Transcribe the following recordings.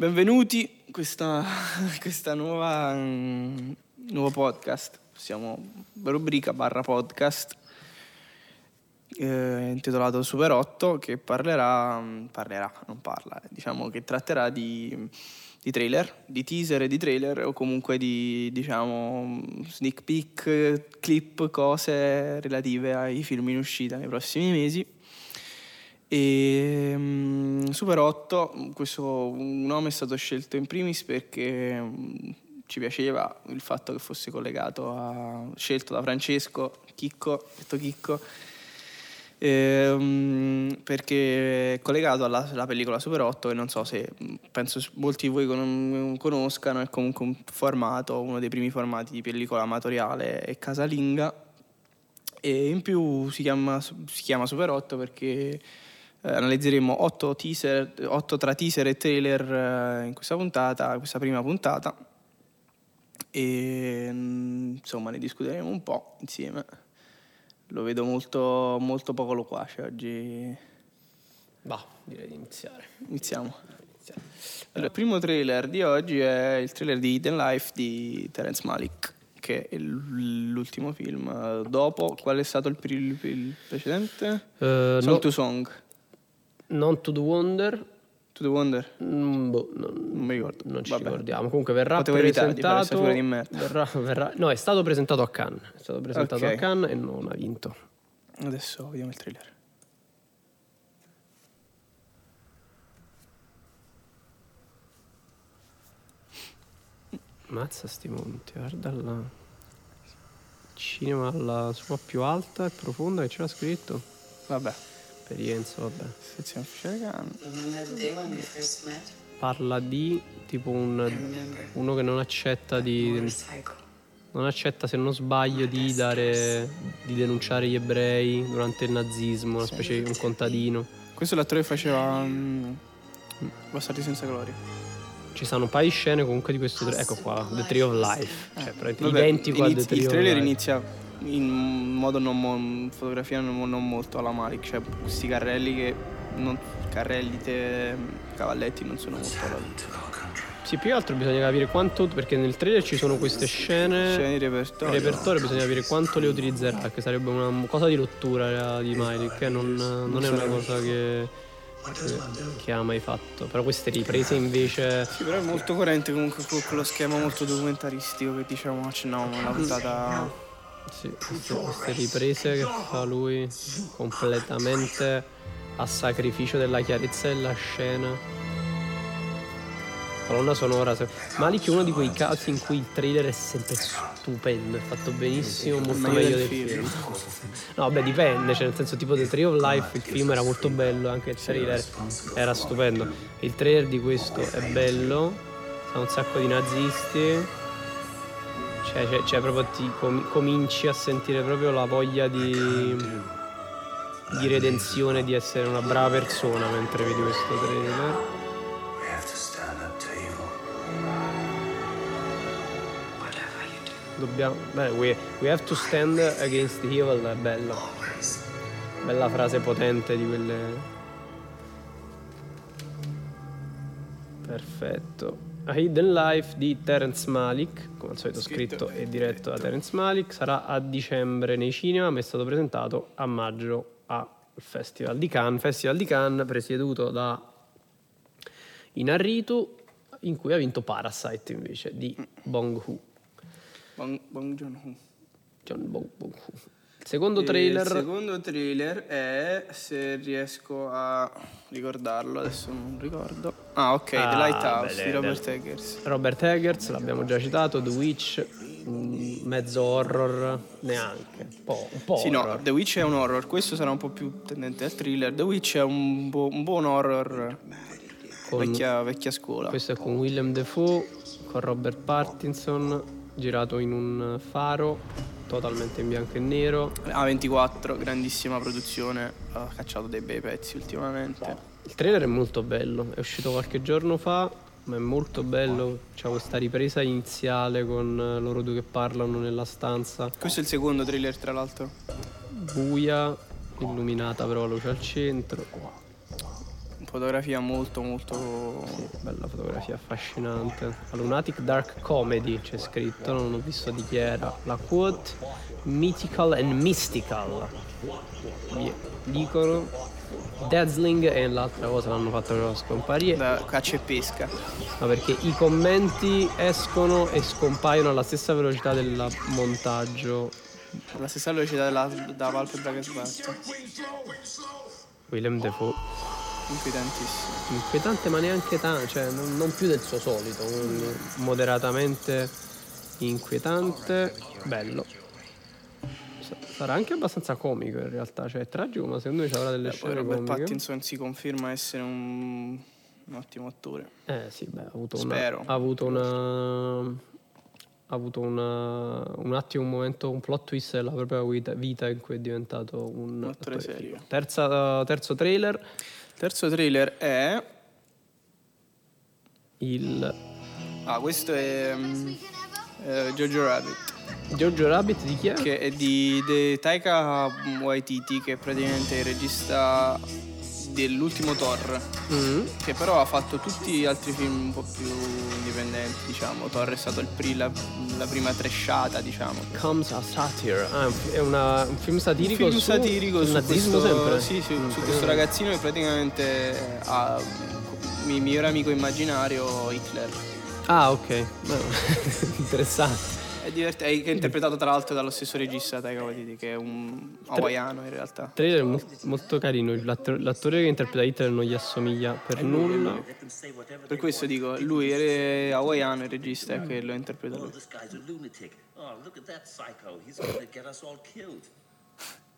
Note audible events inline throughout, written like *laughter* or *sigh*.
Benvenuti in questa, *laughs* questa nuova mm, nuovo podcast. Siamo rubrica barra podcast eh, intitolato Super 8 che parlerà, parlerà, non parla, diciamo che tratterà di, di trailer, di teaser e di trailer o comunque di diciamo sneak peek, clip, cose relative ai film in uscita nei prossimi mesi. E um, Super 8, questo nome è stato scelto in primis perché um, ci piaceva il fatto che fosse collegato a scelto da Francesco Chicco, detto Chicco, ehm, perché è collegato alla, alla, pellicola Super 8 e non so se penso molti di voi con, conoscano, è comunque un formato, uno dei primi formati di pellicola amatoriale e casalinga. E in più si chiama, si chiama Super 8 perché analizzeremo 8, teaser, 8 tra teaser e trailer eh, in questa puntata, questa prima puntata. E mm, insomma ne discuteremo un po' insieme. Lo vedo molto, molto poco loquace oggi. Bah, direi di iniziare. Iniziamo. Allora, il primo trailer di oggi è il trailer di Hidden Life di Terence Malik, che è l'ultimo film. Dopo, qual è stato il, il precedente? Uh, Song no. to Song. Non to the Wonder. To the Wonder? Mm, boh, non, non, mi ricordo. Non ci Vabbè. ricordiamo. Comunque verrà Potevo presentato. Di verrà, verrà, no, è stato presentato a Cannes. È stato presentato okay. a Cannes e non ha vinto. Adesso vediamo il trailer. Mazza sti monti, guarda là. Cinema alla sua più alta e profonda che c'era scritto. Vabbè esperienza, vabbè. Sezione ufficiale Parla di tipo un, uno che non accetta di. Non accetta, se non sbaglio, di dare. di denunciare gli ebrei durante il nazismo, una specie di un contadino. Questo è l'attore che faceva. Um, Bastardi senza gloria. Ci sono un paio di scene comunque di questo. Ecco qua, The Tree of Life. Cioè, praticamente identico inizi, a The Tree Il trailer inizia in modo non mo- fotografia non, non, molto alla Malik, cioè questi carrelli che non, carrelli te, cavalletti non sono molto alla Sì, più che altro bisogna capire quanto, perché nel trailer ci sono queste scene, scene di repertorio. repertorio bisogna capire quanto le utilizzerà, che sarebbe una cosa di rottura di Malik, che non, non, non è una cosa che, che, ha mai fatto. Però queste riprese invece... Sì, però è molto coerente comunque con quello schema molto documentaristico che diciamo accennavamo nella puntata sì, queste, queste riprese che fa lui completamente a sacrificio della chiarezza della scena. Colonna sonora. Se... Malik è uno di quei casi in cui il trailer è sempre stupendo, è fatto benissimo, molto meglio del film. No, vabbè, dipende, cioè nel senso tipo The Tree of Life, il film era molto bello, anche il trailer era stupendo. Il trailer di questo è bello, ha un sacco di nazisti cioè, cioè, cioè proprio ti com- cominci a sentire proprio la voglia di, di redenzione, di essere una brava persona mentre vedi questo trailer. Dobbiamo. Beh, we, we have to stand against evil è bella. Bella frase potente di quelle. Perfetto. A Hidden Life di Terence Malik, come al solito scritto, e diretto da Terence Malik, sarà a dicembre nei cinema, ma è stato presentato a maggio al Festival di Cannes, Festival di Cannes presieduto da Inarritu, in cui ha vinto Parasite invece di Bong Hu. Bong, Bong Joon-ho. John Bong, Bong Hu. Secondo trailer. Il secondo trailer è, se riesco a ricordarlo, adesso non ricordo. Ah, ok, ah, The Lighthouse beh, di Robert Eggers. Robert Eggers, l'abbiamo già citato, The Witch, mezzo horror, neanche. Un po', un po sì, horror. no, The Witch è un horror, questo sarà un po' più tendente al thriller. The Witch è un, bu- un buon horror con, vecchia, vecchia scuola. Questo è con Willem Dafoe, con Robert Pattinson, girato in un faro totalmente in bianco e nero. A24, grandissima produzione, ha cacciato dei bei pezzi ultimamente. Il trailer è molto bello, è uscito qualche giorno fa, ma è molto bello. C'è questa ripresa iniziale con loro due che parlano nella stanza. Questo è il secondo trailer, tra l'altro. Buia, illuminata però la luce al centro. Fotografia molto molto... Sì, bella fotografia affascinante. A Lunatic Dark Comedy c'è scritto, non ho visto di chi era. La quote Mythical and Mystical. Dicono Dazzling e l'altra cosa l'hanno fatto scomparire. Da caccia e pesca. Ma perché i commenti escono e scompaiono alla stessa velocità del montaggio. Alla stessa velocità della, da palpebra che sbatte. Willem Defoe. Inquietantissimo. Inquietante ma neanche tanto, cioè non, non, più del suo solito, moderatamente inquietante, bello. Sarà anche abbastanza comico in realtà, cioè è tragico, ma secondo me ci avrà delle eh, scene Robert comiche. Pattinson si conferma essere un, un ottimo attore. Eh sì, beh, ha avuto Spero. una... Ha avuto una ha avuto una, un attimo, un momento, un plot twist della propria vita, vita in cui è diventato un, un attore serio. Terza, terzo trailer. Terzo trailer è... Il... Ah, questo è um, uh, Jojo Rabbit. Jojo Rabbit di chi è? Che è di, di Taika Waititi, che è praticamente il regista dell'ultimo Thor, mm-hmm. che però ha fatto tutti gli altri film un po' più indipendenti, diciamo. Thor è stato pri- la, la, prima tresciata, diciamo. Comes a Satire, ah, è una, un film satirico un film su satirico su questo, sempre. Sì, sì, mm, su questo ragazzino che praticamente ha il migliore amico immaginario Hitler. Ah, ok. *laughs* Interessante. È, divert- è interpretato tra l'altro dallo stesso regista Taika Waititi che è un hawaiano in realtà. Trailer mo- molto carino, l'attore, l'attore che interpreta Hitler non gli assomiglia per nulla. Per questo dico, lui è hawaiano il regista è che lo interpreta lui.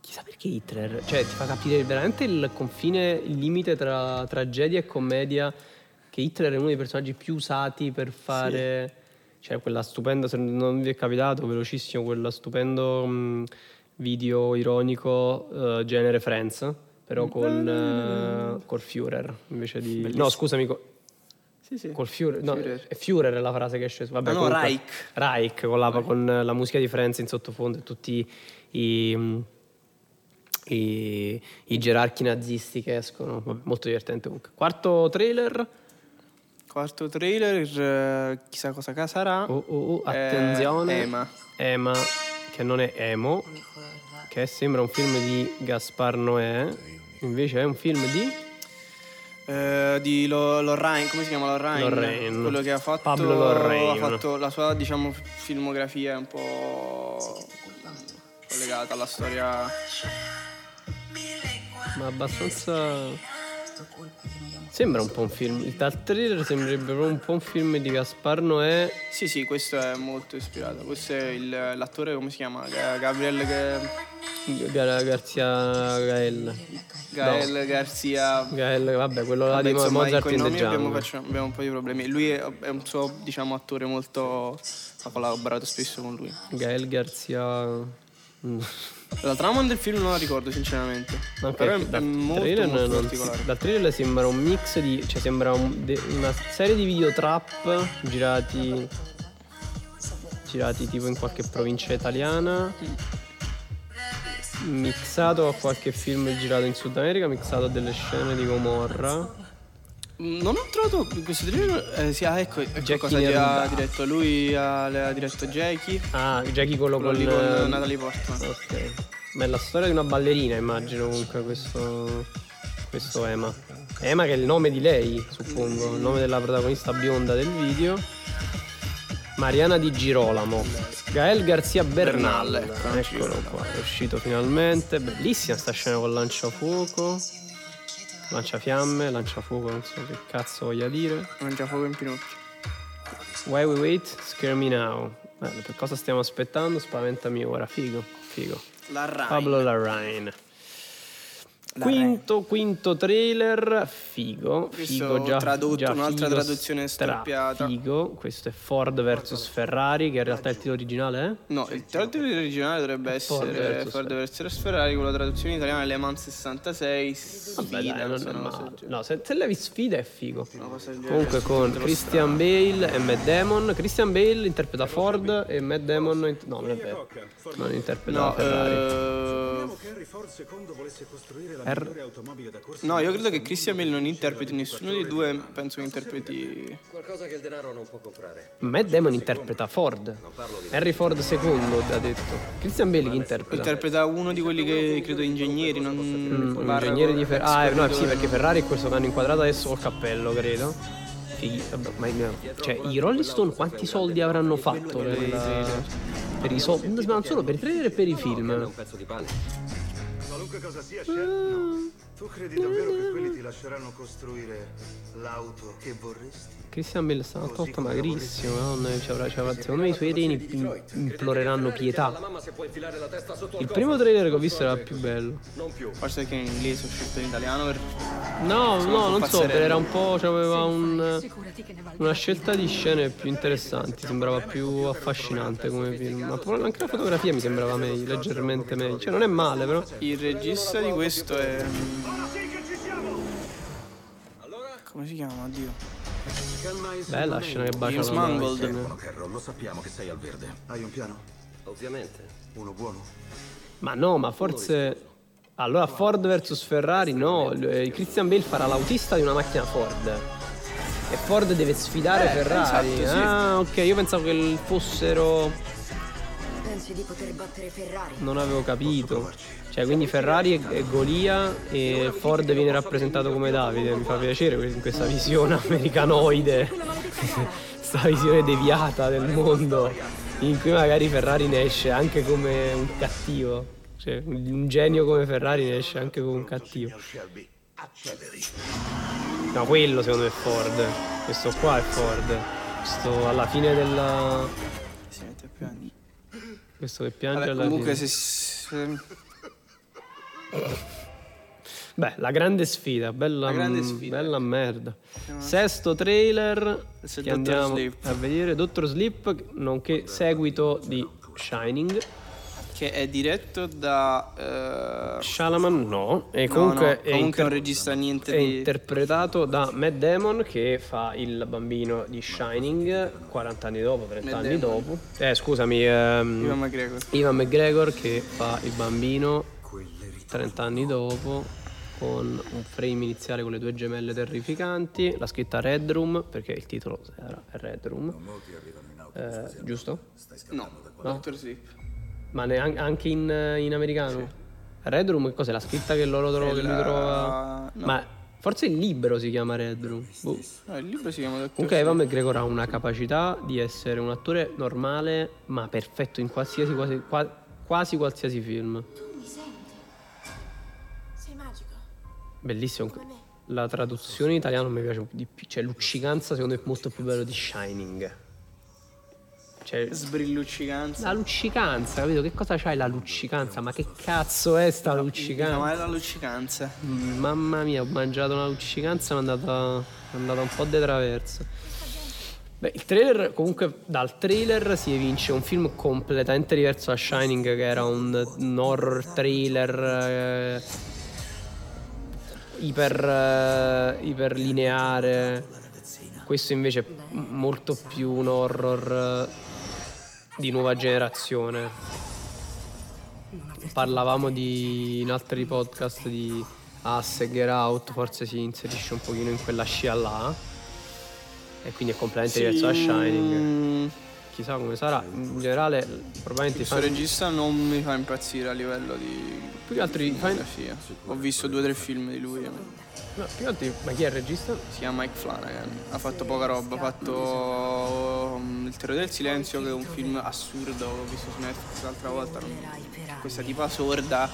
Chissà perché Hitler, cioè ti fa capire veramente il confine, il limite tra tragedia e commedia, che Hitler è uno dei personaggi più usati per fare... Sì c'è quella stupenda, se non vi è capitato, velocissimo, quella stupendo mh, video ironico uh, genere Friends, però con uh, col Führer invece di... Bellissimo. No, scusami, co- sì, sì. Col Führer, no, Führer. è Führer la frase che esce. Vabbè, ah, no, comunque, Reich. Reich, con la, Reich. con la musica di Friends in sottofondo e tutti i, i, i gerarchi nazisti che escono. Vabbè, molto divertente comunque. Quarto trailer. Quarto trailer, chissà cosa sarà. Oh, oh, oh, attenzione. Eh, Ema. Ema, che non è Emo, che sembra un film di Gaspar Noè, invece è un film di... Eh, di Lorraine, come si chiama Lorraine? Lorraine. Quello che ha fatto, Pablo Lorraine. ha fatto la sua diciamo, filmografia è un po' collegata alla storia. Ma abbastanza. Sembra un po' un film. Dal trailer sembrerebbe proprio un po' un film di Gaspar Noè. Sì, sì, questo è molto ispirato. Questo è il, l'attore, come si chiama? Gabriel Gar- Garzia Gael. Gael no. Garzia. Gael, vabbè, quello là di Mozart in the abbiamo, facciamo, abbiamo un po' di problemi. Lui è, è un suo, diciamo, attore molto. ha collaborato spesso con lui. Gael Garzia. Mm. La trama del film non la ricordo sinceramente. Okay, Però è, è molto, molto non, particolare. Dal trailer sembra un mix di. cioè sembra un, de, una serie di video trap girati. girati tipo in qualche provincia italiana. Mixato a qualche film girato in Sud America, mixato a delle scene di Gomorra. Non ho trovato questo trailer. Eh, sì, ah, ecco, ecco cosa gli ha diretto. Lui ha, ha diretto Jackie. Ah, Jackie quello, quello con, con Natalie Portman. Ok. Ma è la storia di una ballerina, immagino comunque questo. Questo Ema. Ema che è il nome di lei, suppongo, il nome della protagonista bionda del video. Mariana Di Girolamo. Gael Garzia Bernal. Bernal Eccolo qua, è uscito finalmente. Bellissima sta scena con lanciafuoco. Lanciafiamme, lanciafuoco, non so che cazzo voglia dire. Lanciafuoco in pinocchio. Why we wait? Scare me now. Bello, per cosa stiamo aspettando? Spaventami ora. Figo, figo. Larraine. Pablo Larraine. Quinto, quinto trailer, figo, figo già, tradotto, già un'altra figo, traduzione storpiata. Figo, questo è Ford vs Ferrari, che in realtà il titolo originale è? No, il titolo originale dovrebbe Ford essere versus Ford vs Ferrari, con la traduzione italiana Le Mans 66, sfida, Vabbè, dai, non se è non male. so- No, se, se levi sfida è figo. Comunque con Christian Bale e Matt Damon. Christian Bale interpreta Ford e Matt Damon int- no, non è vero. Non interpreta No, Ferrari. eh, Temo che Harry Ford II volesse costruire la R- no, io credo che Christian Bale non interpreti nessuno dei due, penso che interpreti... Qualcosa che il denaro non può comprare. Matt Damon interpreta Ford. Harry Ford II ha detto. Christian Bale chi interpreta? Interpreta uno di quelli che credo ingegneri, non... Mm, un ingegnere di Ferrari. Ah, no, sì, perché Ferrari è questo che hanno inquadrato adesso col cappello, credo. Fighi- vabbè, ma no. Cioè, i Rolling Stone quanti soldi avranno fatto per, il- per i soldi? Ma non solo per i trailer e per i film. Qualunque cosa sia, Chef, no. Tu credi davvero che quelli ti lasceranno costruire l'auto che vorresti? Christian Bale stanotte magrissimo, no? Ci avrà- ci avrà- secondo me i suoi reni im- imploreranno pietà. Il primo trailer che ho visto era più bello. Non più. Forse perché in inglese ho scelto in italiano per... No, no, non so, era un po'. C'aveva un, che una scelta di scene più interessanti, sembrava più affascinante come film. Ma anche la fotografia mi sembrava meglio, leggermente meglio. Cioè, non è male, però. Il regista di questo è... Come si chiama? Oddio. Bella la scena che bacia James la Mangold. Carroll, lo sappiamo che sei al verde. Hai un piano? Ovviamente. Uno buono? Ma no, ma forse. Allora Ford vs Ferrari, no. eh, Christian Bale farà l'autista di una macchina Ford. E Ford deve sfidare Ferrari. esatto, sì. Ah, ok, io pensavo che fossero. Pensi di poter battere Ferrari? Non avevo capito. Cioè, quindi Ferrari è, è Golia e Ford viene rappresentato come Davide. Mi fa piacere questa visione americanoide, *laughs* questa visione deviata del mondo, in cui magari Ferrari ne esce anche come un cattivo. Cioè, un genio come Ferrari ne esce anche come un cattivo. No, quello secondo me è Ford. Questo qua è Ford. Questo alla fine della. Si mette a piangere. Questo che piange Vabbè, alla comunque fine. se... Beh, la grande sfida, bella, La grande mm, sfida. bella merda. Sesto trailer che andiamo Sleep. a vedere, Dottor Sleep, nonché seguito di Shining. Che è diretto da... eh, Shalaman no, e no, comunque, no, è, comunque inter- non registra niente è di... interpretato da Matt Damon che fa il bambino di Shining 40 anni dopo, 30 Matt anni Damon. dopo. Eh, scusami, ehm, Ivan McGregor. Ivan McGregor che fa il bambino 30 anni dopo con un frame iniziale con le due gemelle terrificanti, la scritta Red Room perché il titolo era Red Room. Eh, giusto? No, No? Dr. Sleep. Ma neanche anche in, in americano? Red Room che cos'è? La scritta che loro trovano, che lui trova. no. Ma forse il libro si chiama Red Room. Boh. No, il libro si chiama Dr. Comunque Evan McGregor ha una capacità di essere un attore normale ma perfetto in qualsiasi quasi, qua- quasi qualsiasi film. Mi senti? Sei magico. Bellissimo. La traduzione in italiano mi piace di più. Cioè, luccicanza secondo me è molto più bello di Shining. Cioè, Sbrilluccicanza. la luccicanza, capito? Che cosa c'hai la luccicanza? Ma che cazzo è sta luccicanza? No, è la luccicanza. Mm, Mamma mia, ho mangiato una luccicanza, mi è andata, un po' di traverso. Beh, il trailer, comunque, dal trailer si evince un film completamente diverso da Shining, che era un, un horror trailer eh, iper, eh, iperlineare. Questo invece è molto più un horror eh, di nuova generazione. Parlavamo di, in altri podcast di Us e Get Out, forse si inserisce un pochino in quella scia là. E quindi è completamente diverso da Shining. Mm, Chissà come sarà. In generale, probabilmente Questo fan, regista non mi fa impazzire a livello di più che altri i fan-. Ho visto due o tre film di lui. no, più altri- ma chi è il regista? Si chiama Mike Flanagan. Ha fatto poca roba. Ha fatto um, Il terrore del silenzio, che è un film assurdo. Ho visto su Netflix l'altra volta. Questa tipa sorda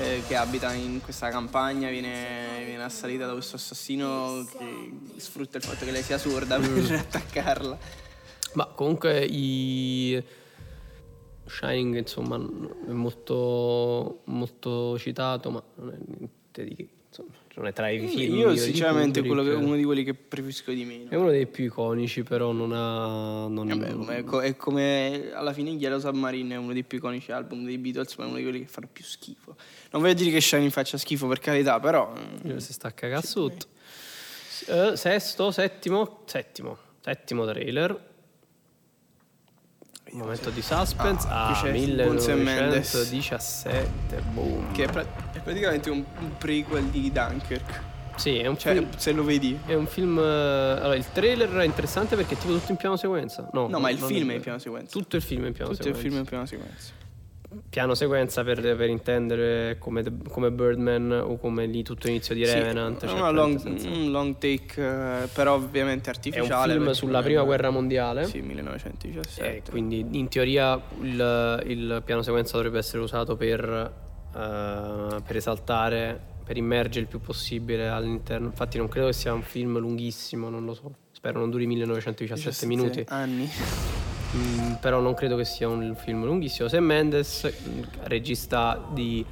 eh, che abita in questa campagna viene, viene assalita da questo assassino che sfrutta il fatto che lei sia sorda per attaccarla. Ma comunque i Shining insomma è molto, molto citato, ma non è niente di che, insomma, non è tra i film. Io sinceramente è Kubrick. uno di quelli che preferisco di meno. È uno dei più iconici, però non ha. Non, Vabbè, come- è, co- è come alla fine Yellow Submarine è uno dei più iconici album dei Beatles, ma è uno di quelli che fanno più schifo. Non voglio dire che Shining faccia schifo per carità, però mm, si sta a cagare sotto. Eh, sesto, settimo, settimo, settimo trailer. Un momento di suspense. Ah, Ah, qui c'è Bunsen Mendes. 1917. Boom. Che è, pra- è praticamente un, un prequel di Dunkirk. Sì, è un Cioè, film. se lo vedi. È un film. eh, Allora, il trailer è interessante perché è tipo tutto in piano sequenza. No, No, ma il film è in piano sequenza. Tutto il film è in piano Tutto il sequenza. film è in piano sequenza. Piano sequenza per, per intendere come, come Birdman o come lì tutto inizio di Sì, Revenant. è cioè una long, senza- un long take, eh, però ovviamente È un artificiale. film sulla prima guerra mondiale. Sì, 1917. Eh, quindi in teoria il, il piano sequenza dovrebbe essere usato per, eh, per esaltare, per immergere il più possibile all'interno. Infatti non credo che sia un film lunghissimo, non lo so. Spero non duri 1917 minuti. anni. Mm, però non credo che sia un film lunghissimo. Sam Mendes, il regista di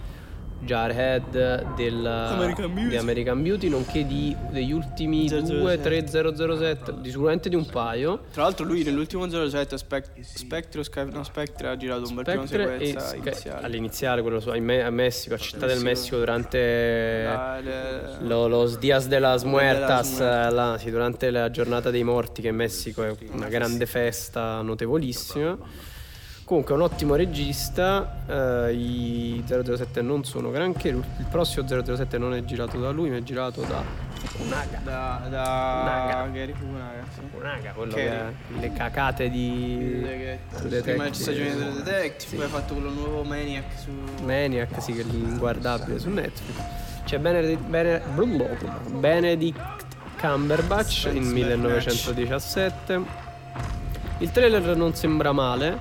Jarhead del, American Beauty. di American Beauty, nonché di, degli ultimi 2, 3, 007, di, sicuramente di un paio. Tra l'altro lui nell'ultimo 07 Spec- Spectre, Sky- no, Spectre ha girato un bel piano sequenza Sky- iniziale. all'iniziale, quello su- in Me- a Messico, a Città del Messico, durante Ah, le- lo- los Dias de las Muertas, eh, là, sì, durante la giornata dei morti, che in Messico è una grande festa notevolissima. Comunque è un ottimo regista, eh, i 007 non sono granché, il prossimo 007 non è girato da lui, ma è girato da Fukunaga. da, da Naga. Gary Fukunaga, sì. Fukunaga, quello Che- che è le cacate di Prima Detective. la stagione del Detective, poi ha fatto quello nuovo Maniac su... Maniac, sì, che è l'inguardabile su Netflix. C'è Benedict, Bene- Benedict Cumberbatch in 1917. Il trailer non sembra male.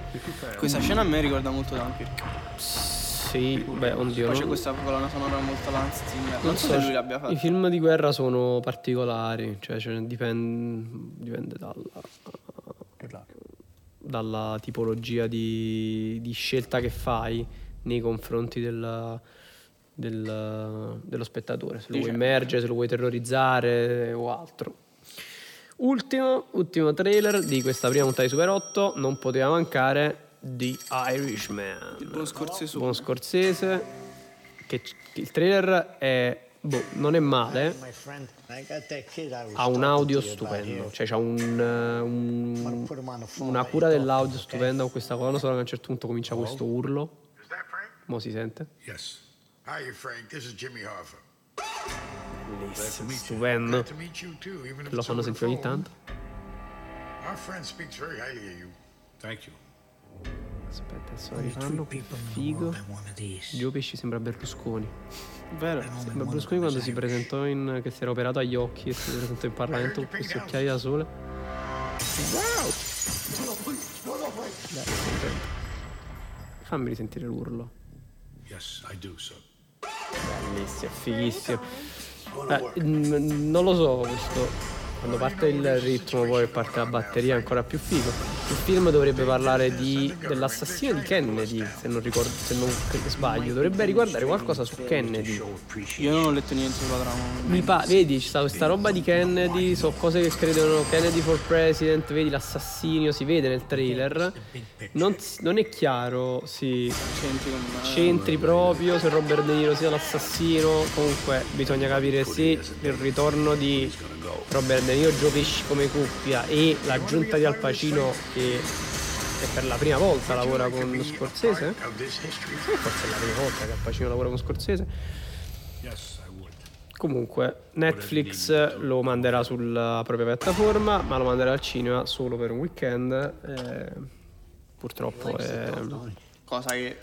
Questa scena a me ricorda molto Dunkirk. Sì, beh, oddio. Poi c'è non- questa colonna sonora molto Lance Zimmer. Non so so, se lui l'abbia fatto. I film di guerra sono particolari, cioè ne dipende, dipende dalla, dalla tipologia di, di scelta che fai nei confronti della- del- dello spettatore, se lo vuoi immergere, se lo vuoi terrorizzare o altro. Ultimo, ultimo trailer di questa prima puntata di Super 8, non poteva mancare The Irishman. Il buon Scorsese. Buon Scorsese, che, che il trailer è, boh, non è male, ha un audio stupendo, cioè c'ha un, eh, un- una cura dell'audio stupenda con questa colonna sonora che a un certo punto comincia questo urlo, Is that Frank? mo si sente, Yes. Hi, Frank. This is Jimmy Hoffa. Bellissimo, stupendo, lo fanno sentire ogni tanto. Aspetta, adesso lo rifanno, figo, Gio Pesci sembra Berlusconi. Vero? Sembra Berlusconi quando si presentò in, che si era operato agli occhi e si presentò in Parlamento con questi occhiali da sole. Dai, senti. Fammi risentire l'urlo. Yes, I do, sir. Bellissimo, fighissimo. Eh, non lo so questo. Quando parte il ritmo, poi parte la batteria, è ancora più figo. Il film dovrebbe parlare di, dell'assassino di Kennedy, se non ricordo, se non sbaglio. Dovrebbe riguardare qualcosa su Kennedy. Io non ho letto niente sulla trama. Mi pa- vedi, ci sta questa roba di Kennedy, so cose che credono Kennedy for President, vedi l'assassinio, si vede nel trailer. Non, non è chiaro, C'entri con me. centri proprio se Robert De Niro sia l'assassino. Comunque bisogna capire se il ritorno di Robert De Niro Joe Pesci come coppia e l'aggiunta di Al Pacino che, che per la prima volta lavora con Scorsese. Sì, Forse è la prima volta che Al Pacino lavora con Scorsese. Comunque, Netflix lo manderà sulla propria piattaforma, ma lo manderà al cinema solo per un weekend. eh, purtroppo è, Cosa che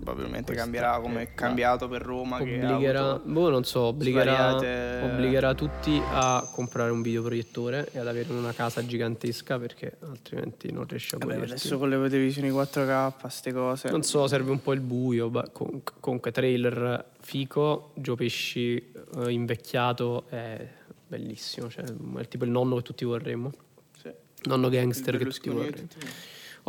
probabilmente cambierà come è cambiato per Roma. obbligherà, boh, non so, obbligherà, svariate- obbligherà tutti a comprare un videoproiettore e ad avere una casa gigantesca perché altrimenti non riesce a godersi. adesso con le televisioni 4K, ste cose. Non so, serve un po' il buio. beh, comunque, trailer fico, Gio Pesci eh, invecchiato è bellissimo. Cioè, è tipo il nonno che tutti vorremmo. Sì. Nonno gangster che tutti vorremmo. tutti-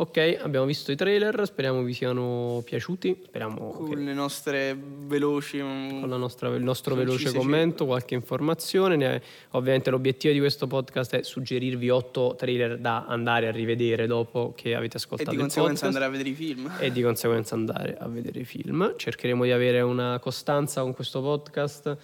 Ok, abbiamo visto i trailer, speriamo vi siano piaciuti. Speriamo Con che le nostre veloci. mm, con la nostra- il nostro veloce commento, qualche informazione. Ne- ovviamente l'obiettivo di questo podcast è suggerirvi otto trailer da andare a rivedere dopo che avete E ascoltato di il conseguenza podcast. andare a vedere i film. e di conseguenza andare a vedere i film. Cercheremo di avere una costanza con questo podcast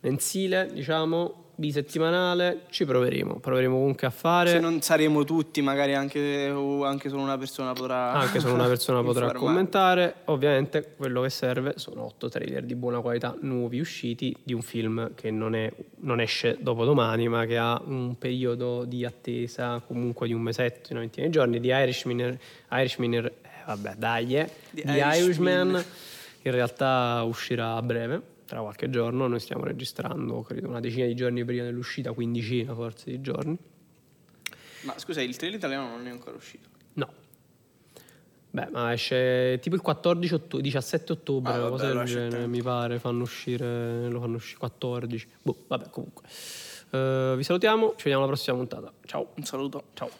mensile, diciamo, bisettimanale, ci proveremo. Proveremo comunque a fare. Se non saremo tutti, magari anche, anche solo una persona potrà. Anche solo una persona *laughs* potrà commentare. Ovviamente quello che serve sono otto trailer di buona qualità nuovi usciti di un film che non, è- non esce dopo domani, ma che ha un periodo di attesa comunque di un mesetto, una ventina di giorni. Di Irishman, Irishman eh, vabbè, dai, eh. Di di Irishman. Irishman. In realtà uscirà a breve, tra qualche giorno. Noi stiamo registrando, credo, una decina di giorni prima dell'uscita, quindicina forse di giorni. Ma scusa, il trailer italiano non è ancora uscito. No. Beh, ma esce tipo il 14 otto- 17 ottobre, Ah, vabbè, cosa del genere, mi pare, fanno uscire, lo fanno uscire 14. Boh, vabbè, comunque. Eh, vi salutiamo, ci vediamo alla prossima puntata. Ciao. Un saluto. Ciao.